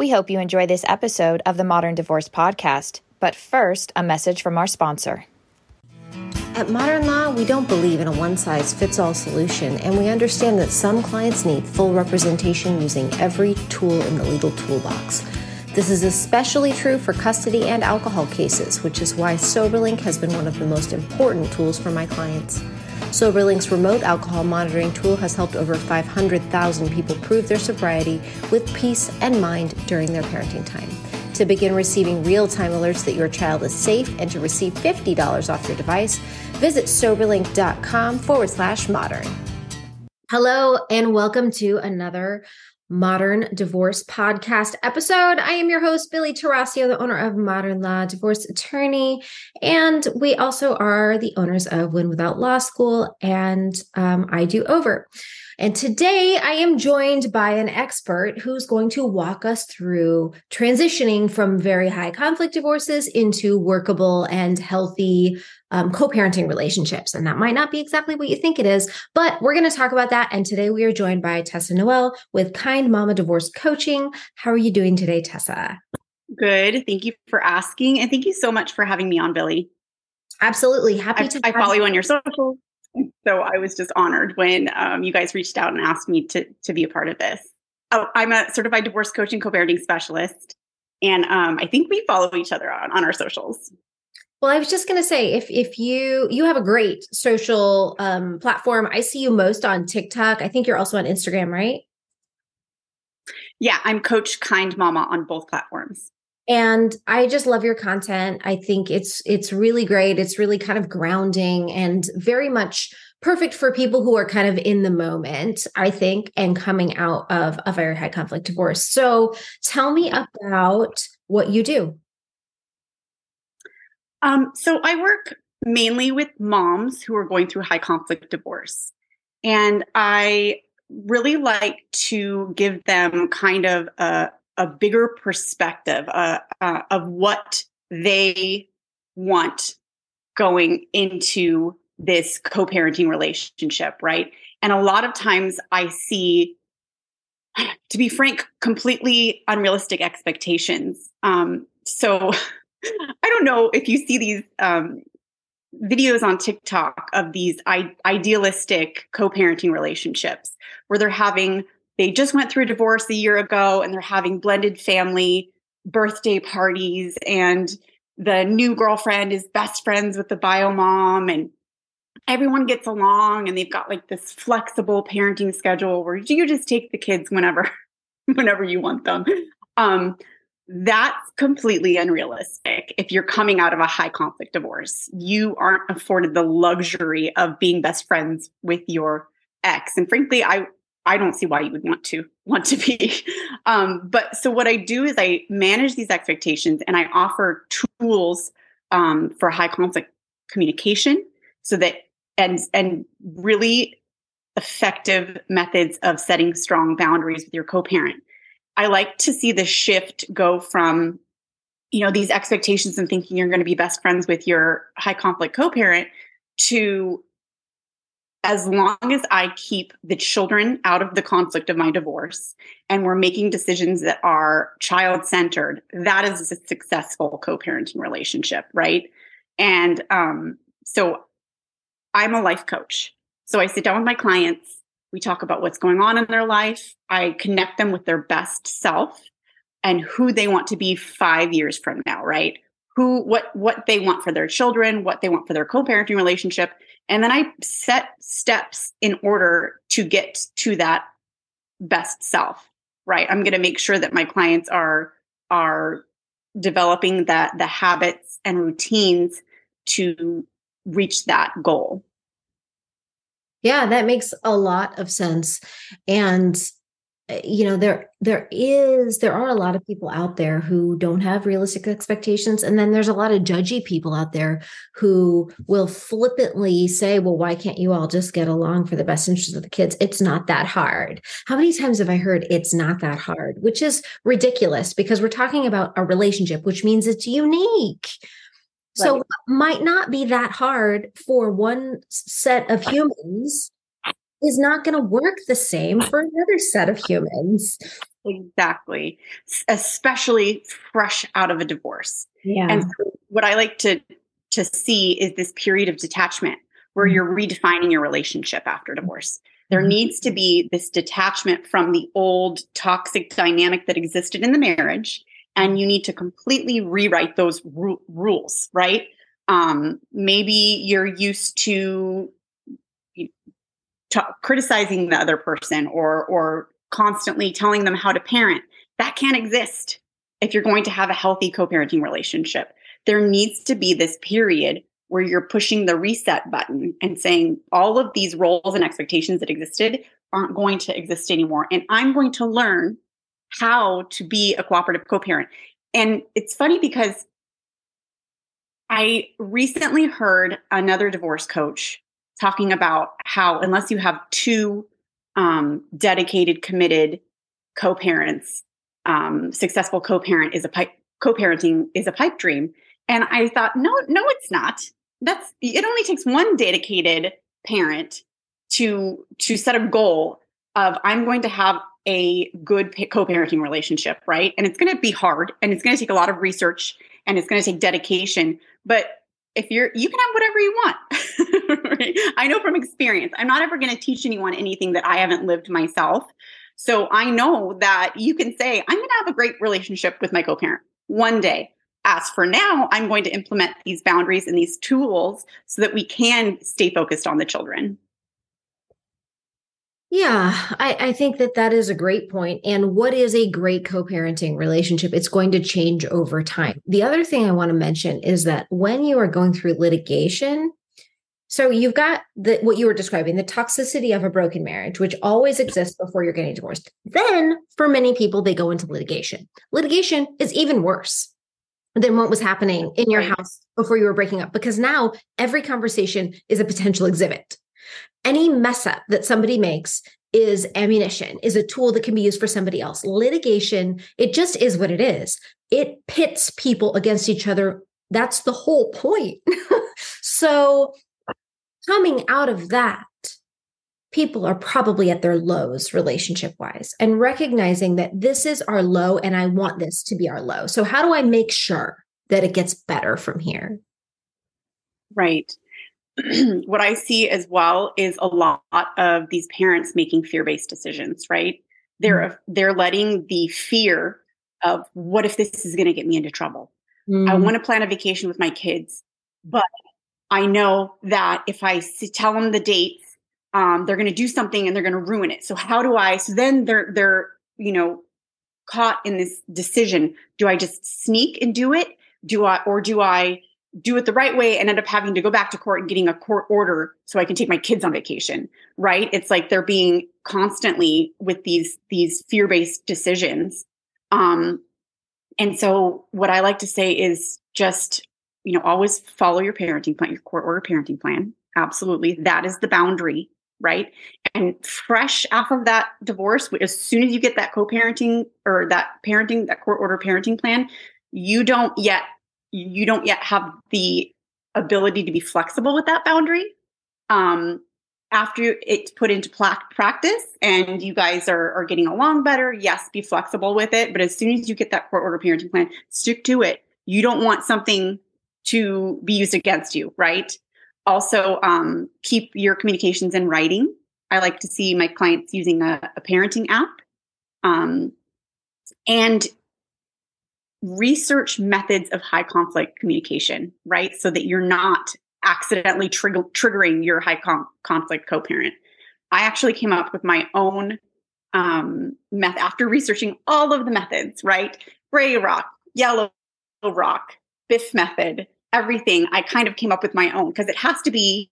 We hope you enjoy this episode of the Modern Divorce Podcast. But first, a message from our sponsor. At Modern Law, we don't believe in a one size fits all solution, and we understand that some clients need full representation using every tool in the legal toolbox. This is especially true for custody and alcohol cases, which is why SoberLink has been one of the most important tools for my clients. SoberLink's remote alcohol monitoring tool has helped over 500,000 people prove their sobriety with peace and mind during their parenting time. To begin receiving real time alerts that your child is safe and to receive $50 off your device, visit soberlink.com forward slash modern. Hello, and welcome to another Modern Divorce Podcast episode. I am your host, Billie Tarascio, the owner of Modern Law Divorce Attorney. And we also are the owners of Win Without Law School and um, I Do Over. And today I am joined by an expert who's going to walk us through transitioning from very high conflict divorces into workable and healthy um, co parenting relationships. And that might not be exactly what you think it is, but we're going to talk about that. And today we are joined by Tessa Noel with Kind Mama Divorce Coaching. How are you doing today, Tessa? Good. Thank you for asking. And thank you so much for having me on, Billie. Absolutely. Happy I, to. I follow you on your social. So I was just honored when um, you guys reached out and asked me to to be a part of this. Oh, I'm a certified divorce coach and co-parenting specialist, and um, I think we follow each other on on our socials. Well, I was just going to say if if you you have a great social um, platform, I see you most on TikTok. I think you're also on Instagram, right? Yeah, I'm Coach Kind Mama on both platforms. And i just love your content. I think it's it's really great. It's really kind of grounding and very much perfect for people who are kind of in the moment i think and coming out of a very high conflict divorce. So tell me about what you do um, so i work mainly with moms who are going through high conflict divorce. And i really like to give them kind of a, a bigger perspective uh, uh, of what they want going into this co-parenting relationship right? And a lot of times i see to be frank completely unrealistic expectations. Um, so i don't know if you see these um, videos on tiktok of these I- idealistic co-parenting relationships where they're having they just went through a divorce a year ago and they're having blended family birthday parties and the new girlfriend is best friends with the bio mom and everyone gets along and they've got like this flexible parenting schedule where you just take the kids whenever whenever you want them. Um, that's completely unrealistic if you're coming out of a high conflict divorce you aren't afforded the luxury of being best friends with your ex and frankly i I don't see why you would want to want to be. Um, but so what I do is I manage these expectations and I offer tools um, for high conflict communication, so that and and really effective methods of setting strong boundaries with your co-parent. I like to see the shift go from you know these expectations and thinking you're going to be best friends with your high conflict co-parent to as long as I keep the children out of the conflict of my divorce and we're making decisions that are child centered, that is a successful co parenting relationship, right? And um, so I'm a life coach. So I sit down with my clients, we talk about what's going on in their life, I connect them with their best self and who they want to be five years from now, right? Who, what, what they want for their children, what they want for their co parenting relationship and then I set steps in order to get to that best self, right? I'm going to make sure that my clients are are developing that the habits and routines to reach that goal. Yeah, that makes a lot of sense. And Eh, you know there there is there are a lot of people out there who don't have realistic expectations and then there's a lot of judgy people out there who will flippantly say well why can't you all just get along for the best interest of the kids? It's not that hard. How many times have i heard it's not that hard which is ridiculous because we're talking about a relationship which means it's unique right. so might not be that hard for one set of humans is not going to work the same for another set of humans. Exactly. Especially fresh out of a divorce. Yeah. And so what I like to to see is this period of detachment where mm-hmm. you're redefining your relationship after divorce. There mm-hmm. needs to be this detachment from the old toxic dynamic that existed in the marriage and you need to completely rewrite those ru- rules, right? Um, maybe you're used to t- criticizing the other person or or constantly telling them how to parent. That can't exist if you're going to have a healthy co-parenting relationship. There needs to be this period where you're pushing the reset button and saying all of these roles and expectations that existed aren't going to exist anymore. And I'm going to learn how to be a cooperative co-parent. And it's funny because I recently heard another divorce coach talking about how unless you have two um, dedicated, committed co-parents, um, successful co-parent is a pipe co-parenting is a pipe dream. And I thought, no, no, it's not. That's it. Only takes one dedicated parent to to set a goal of I'm going to have a good co-parenting relationship, right? And it's going to be hard, and it's going to take a lot of research, and it's going to take dedication. But if you're you can have whatever you want right? i know from experience i'm not ever going to teach anyone anything that i haven't lived myself so i know that you can say i'm going to have a great relationship with my co-parent one day as for now i'm going to implement these boundaries and these tools so that we can stay focused on the children yeah, I, I, think that that is a great point. And what is a great co parenting relationship? It's going to change over time. The other thing I want to mention is that when you are going through litigation, so you've got the what you were describing, the toxicity of a broken marriage, which always exists before you're getting divorced. Then, for many people, they go into litigation. Litigation is even worse than what was happening in your house before you were breaking up, because now every conversation is a potential exhibit any mess up that somebody makes is ammunition, is a tool that can be used for somebody else. Litigation, it just is what it is. It pits people against each other. That's the whole point. so, coming out of that, people are probably at their lows relationship wise and recognizing that this is our low and I want this to be our low. So, how do I make sure that it gets better from here? Right. what I see as well is a lot of these parents making fear-based decisions, right? They're mm-hmm. they're letting the fear of what if this is going to get me into trouble. Mm-hmm. I want to plan a vacation with my kids, but I know that if I tell them the dates, um, they're going to do something and they're going to ruin it. So how do I? So then they're they're you know caught in this decision. Do I just sneak and do it? Do I or do I do it the right way and end up having to go back to court and getting a court order so I can take my kids on vacation, right? It's like they're being constantly with these these fear-based decisions. Um and so what I like to say is just, you know, always follow your parenting plan, your court order parenting plan. Absolutely. That is the boundary, right? And fresh off of that divorce, as soon as you get that co-parenting or that parenting, that court order parenting plan, you don't yet you don't yet have the ability to be flexible with that boundary. Um, after it's put into practice and you guys are, are getting along better, yes, be flexible with it. But as soon as you get that court order parenting plan, stick to it. You don't want something to be used against you, right? Also, um, keep your communications in writing. I like to see my clients using a, a parenting app. Um, and research methods of high conflict communication, right? So that you're not accidentally trigger- triggering your high conflict co parent. I actually came up with my own um, method after researching all of the methods, right? Gray rock, yellow rock, Biff method, everything. I kind of came up with my own because it has to be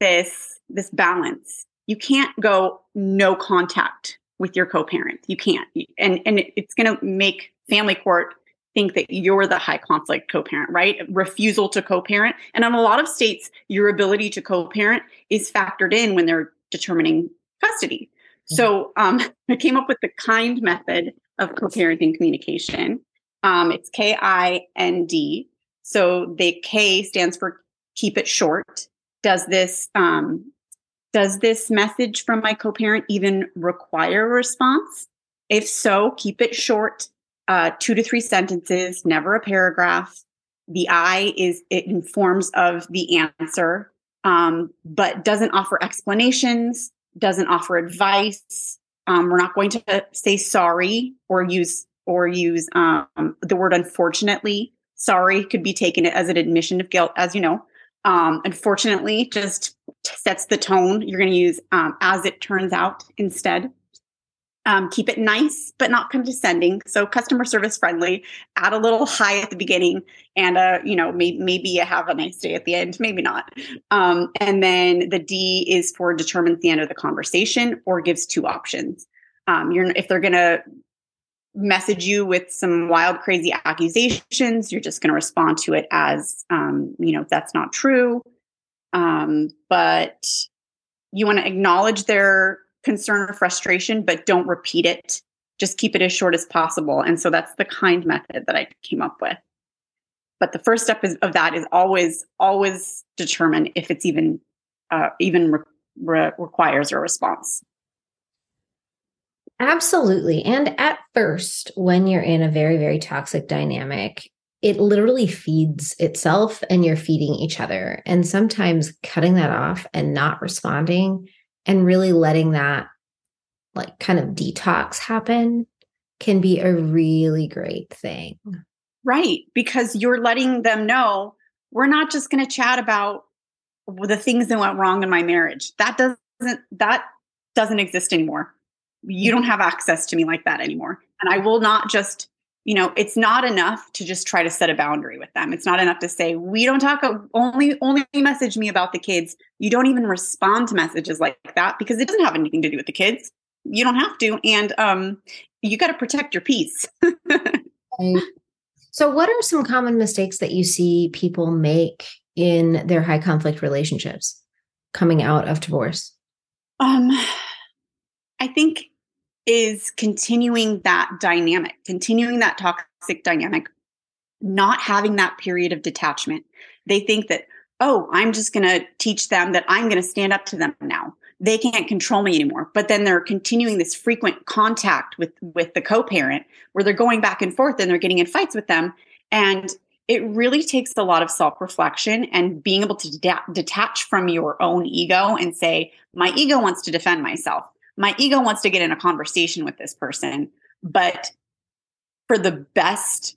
this this balance. You can't go no contact with your co-parent. You can't, and and it's going to make family court think that you're the high conflict co-parent, right? Refusal to co-parent. And in a lot of states, your ability to co-parent is factored in when they're determining custody. Mm-hmm. So um, I came up with the kind method of co-parenting communication. Um, it's K-I-N-D. So the K stands for keep it short. Does this um, Does this message from my co parent even require a response? If so, keep it short, uh, two to three sentences, never a paragraph. The I is, it informs of the answer, um, but doesn't offer explanations, doesn't offer advice. Um, we're not going to say sorry or use or use um, the word unfortunately. Sorry could be taken as an admission of guilt, as you know. Um, unfortunately, just sets the tone. You're going to use um, as it turns out instead. Um, keep it nice, but not condescending. So customer service friendly. Add a little hi at the beginning, and uh, you know, maybe maybe you have a nice day at the end, maybe not. Um, and then the D is for determines the end of the conversation or gives two options. Um, you're if they're gonna message you with some wild, crazy accusations, you're just gonna respond to it as, um, you know, that's not true. Um, but you want to acknowledge their concern or frustration, but don't repeat it. Just keep it as short as possible. And so that's the kind method that I came up with. But the first step is, of that is always, always determine if it's even, uh, even re- re- requires a response. Absolutely. And at first, when you're in a very, very toxic dynamic, it literally feeds itself and you're feeding each other. And sometimes cutting that off and not responding and really letting that like kind of detox happen can be a really great thing. Right. Because you're letting them know we're not just going to chat about the things that went wrong in my marriage. That doesn't, that doesn't exist anymore. You don't mm-hmm. have access to me like that anymore. And I will not just, you know, it's not enough to just try to set a boundary with them. It's not enough to say, we don't talk, only, only message me about the kids. You don't even respond to messages like that because it doesn't have anything to do with the kids you don't have to and um you got to protect your peace so what are some common mistakes that you see people make in their high conflict relationships coming out of divorce um i think is continuing that dynamic continuing that toxic dynamic not having that period of detachment. They think that oh i'm just going to teach them that i'm going to stand up to them now. They can't control me anymore. But then they're continuing this frequent contact with with the co-parent where they're going back and forth and they're getting in fights with them. And it really takes a lot of self-reflection and being able to de- detach from your own ego and say my ego wants to defend myself my ego wants to get in a conversation with this person but for the best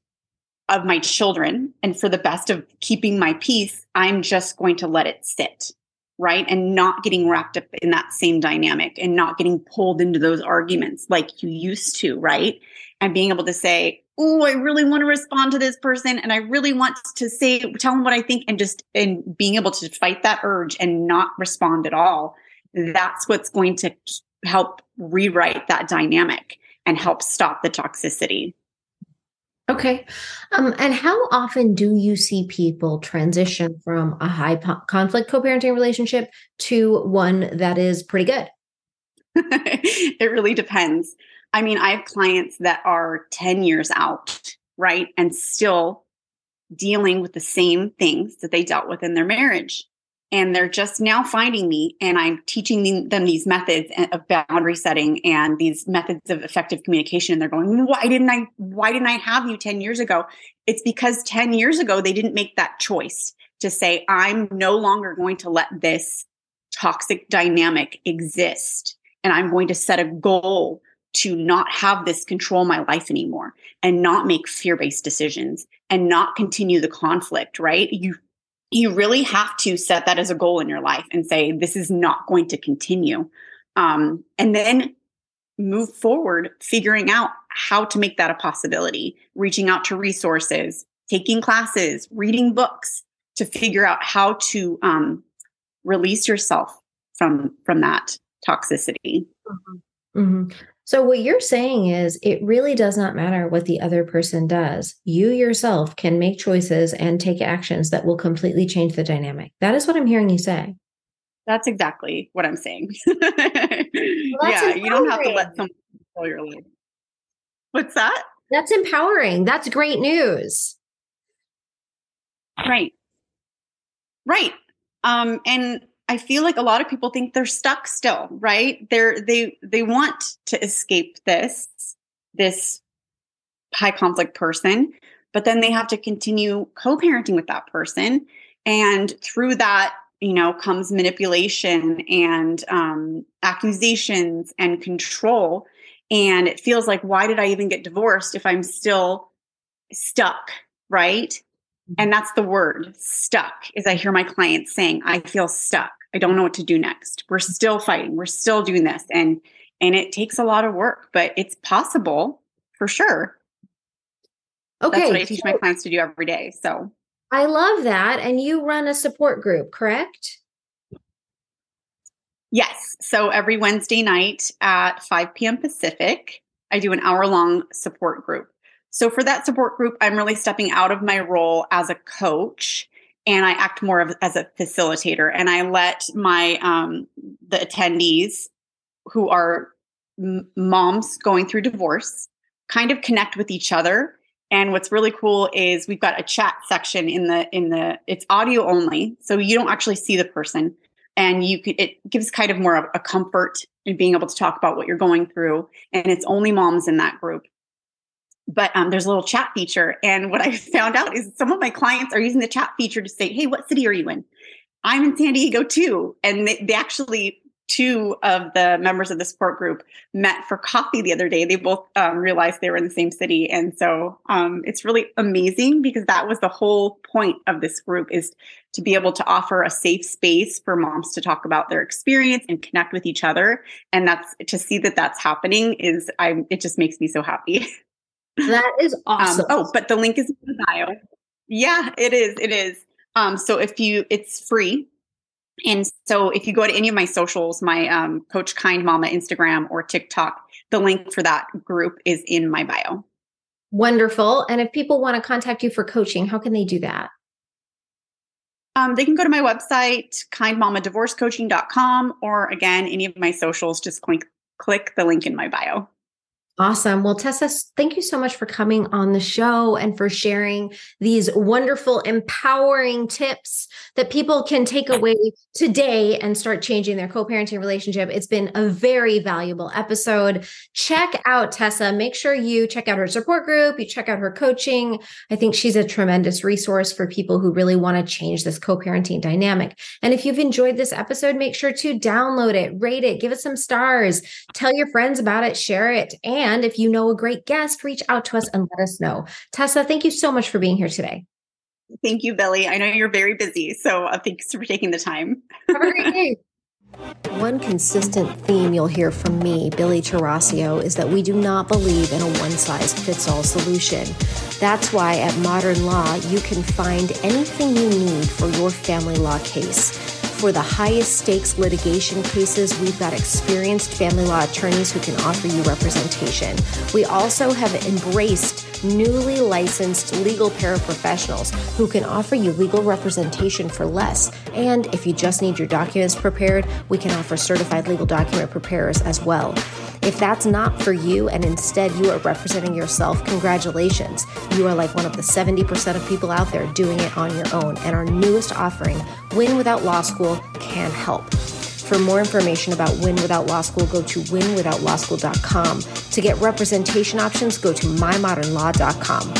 of my children and for the best of keeping my peace i'm just going to let it sit right? And not getting wrapped up in that same dynamic and not getting pulled into those arguments like you used to, right? And being able to say, Oh, I really want to respond to this person and I really want to say, tell them what I think and just, and being able to fight that urge and not respond at all. That's what's going to help rewrite that dynamic and help stop the toxicity. Okay. Um, and how often do you see people transition from a high po- conflict co parenting relationship to one that is pretty good? it really depends. I mean, I have clients that are 10 years out, right? And still dealing with the same things that they dealt with in their marriage and they're just now finding me and i'm teaching them these methods eh, of boundary setting and these methods of effective communication. And they're going why didn't i why didn't i have you 10 years ago? It's because 10 years ago they didn't make that choice to say i'm no longer going to let this toxic dynamic exist and i'm going to set a goal to not have this control my life anymore and not make fear-based decisions and not continue the conflict right? You you really have to set that as a goal in your life and say, this is not going to continue. Um, and then move forward, figuring out how to make that a possibility, reaching out to resources, taking classes, reading books to figure out how to um, release yourself from from that toxicity. Mm-hmm. Mm-hmm. So, what you're saying is it really does not matter what the other person does. You yourself can make choices and take actions that will completely change the dynamic. That is what I'm hearing you say. That's exactly what I'm saying. well, yeah, you don't have to let someone control your life. What's that? That's empowering. That's great news. Right. Right. Um, and I feel like a lot of people think they're stuck still, right? They're they they want to escape this this high conflict person, but then they have to continue co-parenting with that person, and through that, you know, comes manipulation and um, accusations and control. And it feels like, why did I even get divorced if I'm still stuck, right? And that's the word stuck, is I hear my clients saying, I feel stuck. I don't know what to do next. We're still fighting. We're still doing this. And and it takes a lot of work, but it's possible for sure. Okay. That's what I teach my clients to do every day. So I love that. And you run a support group, correct? Yes. So every Wednesday night at 5 p.m. Pacific, I do an hour long support group. So for that support group, I'm really stepping out of my role as a coach and I act more of, as a facilitator and I let my um, the attendees who are m- moms going through divorce kind of connect with each other. And what's really cool is we've got a chat section in the in the it's audio only so you don't actually see the person. And you could it gives kind of more of a comfort in being able to talk about what you're going through and it's only moms in that group but um, there's a little chat feature. And what I found out is some of my clients are using the chat feature to say, Hey, what city are you in? I'm in San Diego too. And they, they actually, two of the members of the support group met for coffee the other day. They both um, realized they were in the same city. And so um, it's really amazing because that was the whole point of this group is to be able to offer a safe space for moms to talk about their experience and connect with each other. And that's to see that that's happening is I, it just makes me so happy. That is um, awesome. Um, oh, but the link is in the bio. Yeah, it is. It is. Um, so if you, it's free. And so if you go to any of my socials, my um, Coach Kind Mama Instagram or TikTok, the link for that group is in my bio. Wonderful. And if people want to contact you for coaching, how can they do that? Um, they can go to my website, kindmamadivorcecoaching.com, or again, any of my socials, just click, click the link in my bio. Awesome. Well, Tessa, thank you so much for coming on the show and for sharing these wonderful, empowering tips that people can take away today and start changing their co parenting relationship. It's been a very valuable episode. Check out Tessa. Make sure you check out her support group, you check out her coaching. I think she's a tremendous resource for people who really want to change this co parenting dynamic. And if you've enjoyed this episode, make sure to download it, rate it, give it some stars, tell your friends about it, share it. And and if you know a great guest, reach out to us and let us know. Tessa, thank you so much for being here today. Thank you, Billie. I know you're very busy, so uh, thanks for taking the time. Have a great day. One consistent theme you'll hear from me, Billie Tarascio, is that we do not believe in a one size fits all solution. That's why at Modern Law, you can find anything you need for your family law case. For the highest stakes litigation cases, we've got experienced family law attorneys who can offer you representation. We also have embraced newly licensed legal paraprofessionals who can offer you legal representation for less. And if you just need your documents prepared, we can offer certified legal document preparers as well. If that's not for you and instead you are representing yourself, congratulations. You are like one of the 70% of people out there doing it on your own. And our newest offering, Win Without Law School, can help. For more information about Win Without Law School, go to winwithoutlawschool.com. To get representation options, go to mymodernlaw.com.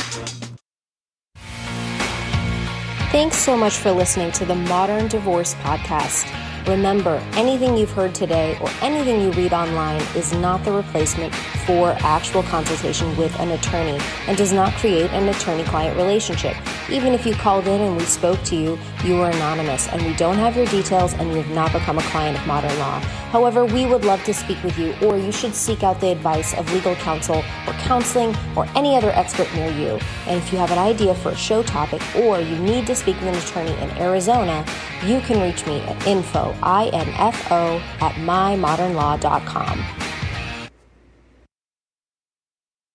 Thanks so much for listening to the Modern Divorce Podcast. Remember, anything you've heard today or anything you read online is not the replacement for actual consultation with an attorney and does not create an attorney client relationship. Even if you called in and we spoke to you, you are anonymous and we don't have your details and you have not become a client of modern law. However, we would love to speak with you, or you should seek out the advice of legal counsel or counseling or any other expert near you. And if you have an idea for a show topic or you need to speak with an attorney in Arizona, you can reach me at info, I-N-F-O, at mymodernlaw.com.